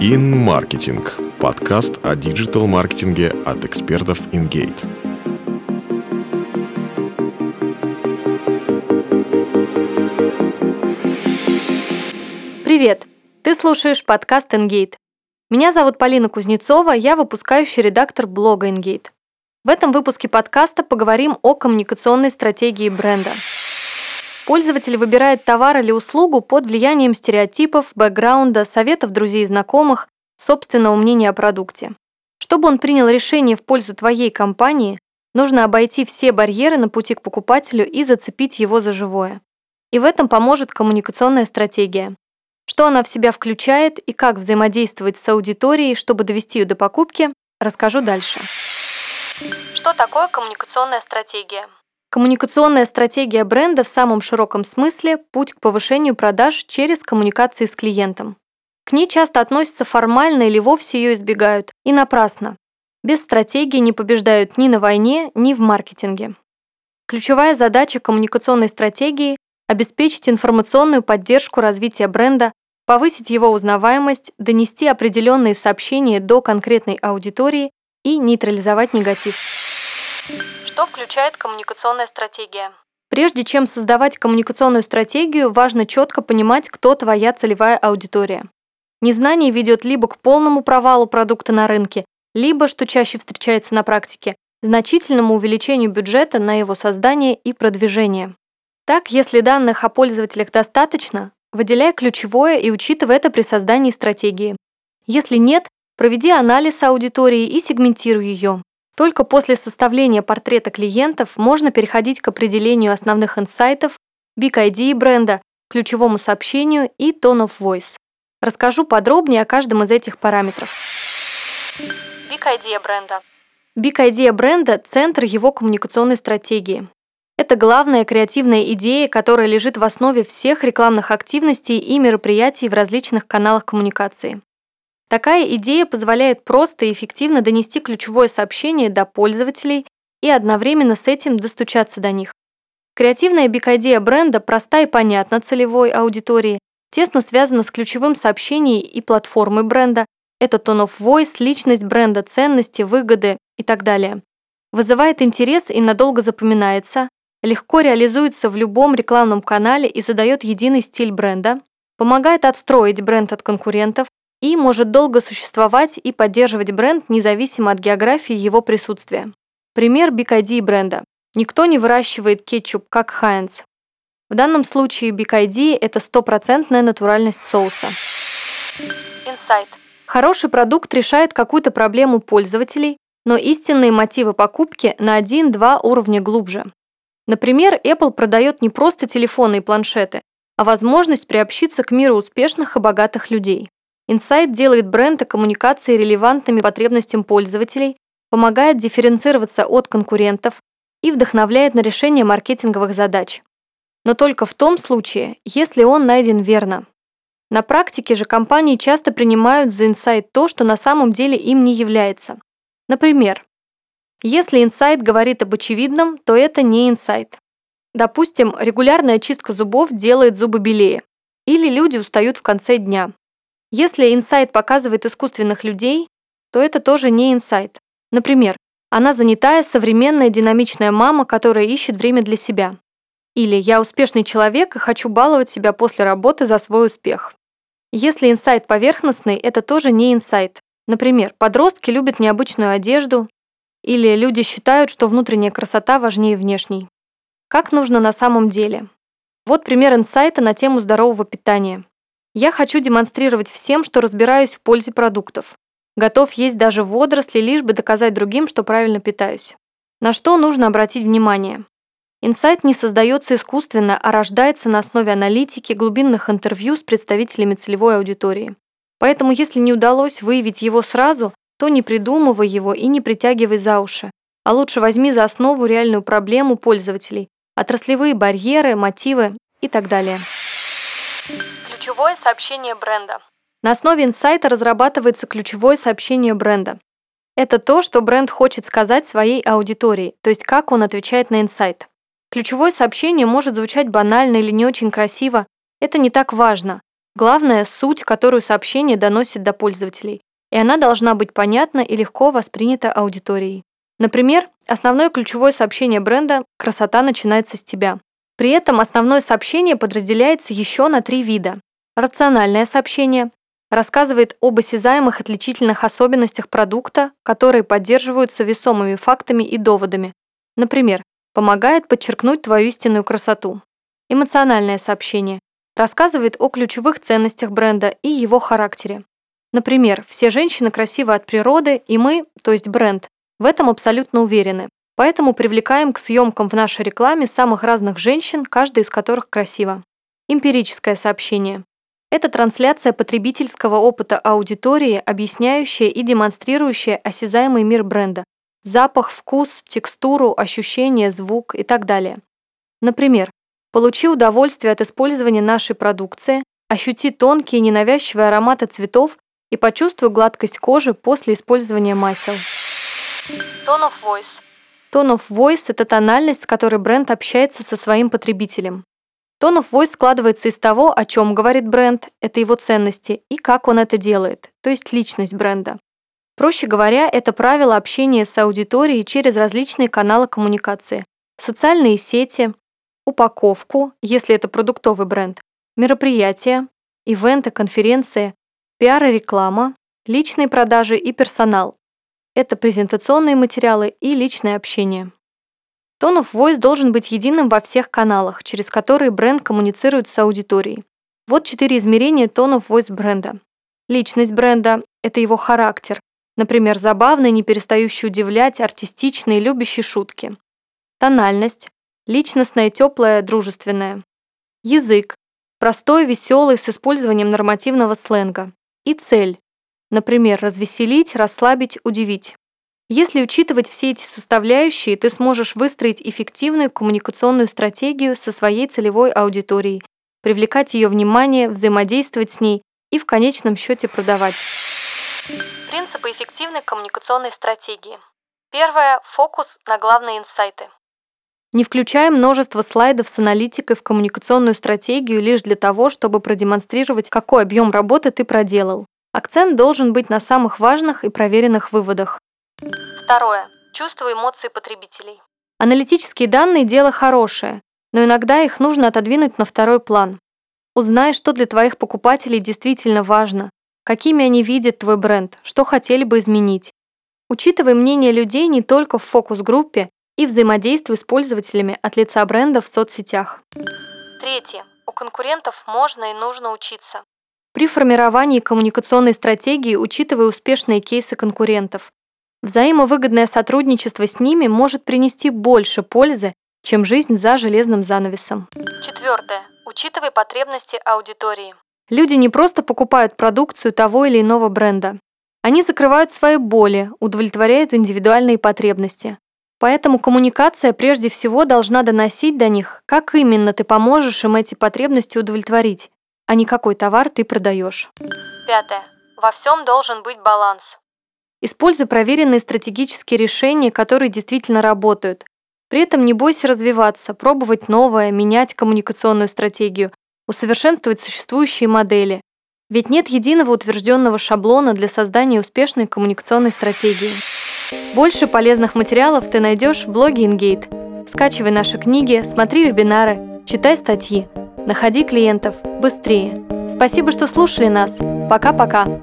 InMarketing – подкаст о диджитал-маркетинге от экспертов InGate. Привет! Ты слушаешь подкаст InGate. Меня зовут Полина Кузнецова, я выпускающий редактор блога InGate. В этом выпуске подкаста поговорим о коммуникационной стратегии бренда. Пользователь выбирает товар или услугу под влиянием стереотипов, бэкграунда, советов друзей и знакомых, собственного мнения о продукте. Чтобы он принял решение в пользу твоей компании, нужно обойти все барьеры на пути к покупателю и зацепить его за живое. И в этом поможет коммуникационная стратегия. Что она в себя включает и как взаимодействовать с аудиторией, чтобы довести ее до покупки, расскажу дальше. Что такое коммуникационная стратегия? Коммуникационная стратегия бренда в самом широком смысле – путь к повышению продаж через коммуникации с клиентом. К ней часто относятся формально или вовсе ее избегают, и напрасно. Без стратегии не побеждают ни на войне, ни в маркетинге. Ключевая задача коммуникационной стратегии – обеспечить информационную поддержку развития бренда, повысить его узнаваемость, донести определенные сообщения до конкретной аудитории и нейтрализовать негатив. Что включает коммуникационная стратегия? Прежде чем создавать коммуникационную стратегию, важно четко понимать, кто твоя целевая аудитория. Незнание ведет либо к полному провалу продукта на рынке, либо, что чаще встречается на практике, значительному увеличению бюджета на его создание и продвижение. Так, если данных о пользователях достаточно, выделяй ключевое и учитывай это при создании стратегии. Если нет, проведи анализ аудитории и сегментируй ее. Только после составления портрета клиентов можно переходить к определению основных инсайтов, Big ID бренда, ключевому сообщению и tone of voice. Расскажу подробнее о каждом из этих параметров. Big ID бренда. Big ID бренда – центр его коммуникационной стратегии. Это главная креативная идея, которая лежит в основе всех рекламных активностей и мероприятий в различных каналах коммуникации. Такая идея позволяет просто и эффективно донести ключевое сообщение до пользователей и одновременно с этим достучаться до них. Креативная бикадея бренда проста и понятна целевой аудитории, тесно связана с ключевым сообщением и платформой бренда, это tone of voice, личность бренда, ценности, выгоды и так далее. Вызывает интерес и надолго запоминается, легко реализуется в любом рекламном канале и задает единый стиль бренда, помогает отстроить бренд от конкурентов, и может долго существовать и поддерживать бренд независимо от географии его присутствия. Пример BKD бренда. Никто не выращивает кетчуп, как Heinz. В данном случае BKD – это стопроцентная натуральность соуса. Инсайт. Хороший продукт решает какую-то проблему пользователей, но истинные мотивы покупки на 1-2 уровня глубже. Например, Apple продает не просто телефоны и планшеты, а возможность приобщиться к миру успешных и богатых людей. Инсайт делает бренд и коммуникации релевантными потребностям пользователей, помогает дифференцироваться от конкурентов и вдохновляет на решение маркетинговых задач. Но только в том случае, если он найден верно. На практике же компании часто принимают за инсайт то, что на самом деле им не является. Например, если инсайт говорит об очевидном, то это не инсайт. Допустим, регулярная чистка зубов делает зубы белее. Или люди устают в конце дня. Если инсайт показывает искусственных людей, то это тоже не инсайт. Например, она занятая, современная, динамичная мама, которая ищет время для себя. Или я успешный человек и хочу баловать себя после работы за свой успех. Если инсайт поверхностный, это тоже не инсайт. Например, подростки любят необычную одежду, или люди считают, что внутренняя красота важнее внешней. Как нужно на самом деле? Вот пример инсайта на тему здорового питания. Я хочу демонстрировать всем, что разбираюсь в пользе продуктов. Готов есть даже водоросли, лишь бы доказать другим, что правильно питаюсь. На что нужно обратить внимание? Инсайт не создается искусственно, а рождается на основе аналитики, глубинных интервью с представителями целевой аудитории. Поэтому, если не удалось выявить его сразу, то не придумывай его и не притягивай за уши, а лучше возьми за основу реальную проблему пользователей, отраслевые барьеры, мотивы и так далее. Ключевое сообщение бренда. На основе инсайта разрабатывается ключевое сообщение бренда. Это то, что бренд хочет сказать своей аудитории, то есть как он отвечает на инсайт. Ключевое сообщение может звучать банально или не очень красиво. Это не так важно. Главное – суть, которую сообщение доносит до пользователей, и она должна быть понятна и легко воспринята аудиторией. Например, основное ключевое сообщение бренда «Красота начинается с тебя». При этом основное сообщение подразделяется еще на три вида. Рациональное сообщение рассказывает об осязаемых отличительных особенностях продукта, которые поддерживаются весомыми фактами и доводами. Например, помогает подчеркнуть твою истинную красоту. Эмоциональное сообщение рассказывает о ключевых ценностях бренда и его характере. Например, все женщины красивы от природы, и мы, то есть бренд, в этом абсолютно уверены. Поэтому привлекаем к съемкам в нашей рекламе самых разных женщин, каждая из которых красива. Эмпирическое сообщение. Это трансляция потребительского опыта аудитории, объясняющая и демонстрирующая осязаемый мир бренда. Запах, вкус, текстуру, ощущения, звук и так далее. Например, получи удовольствие от использования нашей продукции, ощути тонкие ненавязчивые ароматы цветов и почувствуй гладкость кожи после использования масел. Tone of voice. Tone of voice – это тональность, с которой бренд общается со своим потребителем. Of voice складывается из того, о чем говорит бренд, это его ценности, и как он это делает, то есть личность бренда. Проще говоря, это правило общения с аудиторией через различные каналы коммуникации. Социальные сети, упаковку, если это продуктовый бренд, мероприятия, ивенты, конференции, пиар и реклама, личные продажи и персонал, это презентационные материалы и личное общение. Tone of Voice должен быть единым во всех каналах, через которые бренд коммуницирует с аудиторией. Вот четыре измерения Tone of Voice бренда. Личность бренда – это его характер, например, забавный, не перестающий удивлять, артистичный, любящий шутки. Тональность – личностная, теплая, дружественная. Язык – простой, веселый, с использованием нормативного сленга. И цель Например, развеселить, расслабить, удивить. Если учитывать все эти составляющие, ты сможешь выстроить эффективную коммуникационную стратегию со своей целевой аудиторией, привлекать ее внимание, взаимодействовать с ней и в конечном счете продавать. Принципы эффективной коммуникационной стратегии. Первое – фокус на главные инсайты. Не включая множество слайдов с аналитикой в коммуникационную стратегию лишь для того, чтобы продемонстрировать, какой объем работы ты проделал. Акцент должен быть на самых важных и проверенных выводах. Второе. Чувство эмоций потребителей. Аналитические данные – дело хорошее, но иногда их нужно отодвинуть на второй план. Узнай, что для твоих покупателей действительно важно, какими они видят твой бренд, что хотели бы изменить. Учитывай мнение людей не только в фокус-группе и взаимодействуй с пользователями от лица бренда в соцсетях. Третье. У конкурентов можно и нужно учиться. При формировании коммуникационной стратегии учитывая успешные кейсы конкурентов. Взаимовыгодное сотрудничество с ними может принести больше пользы, чем жизнь за железным занавесом. Четвертое. Учитывай потребности аудитории. Люди не просто покупают продукцию того или иного бренда. Они закрывают свои боли, удовлетворяют индивидуальные потребности. Поэтому коммуникация прежде всего должна доносить до них, как именно ты поможешь им эти потребности удовлетворить, а не какой товар ты продаешь. Пятое. Во всем должен быть баланс. Используй проверенные стратегические решения, которые действительно работают. При этом не бойся развиваться, пробовать новое, менять коммуникационную стратегию, усовершенствовать существующие модели. Ведь нет единого утвержденного шаблона для создания успешной коммуникационной стратегии. Больше полезных материалов ты найдешь в блоге InGate. Скачивай наши книги, смотри вебинары, читай статьи. Находи клиентов быстрее. Спасибо, что слушали нас. Пока-пока.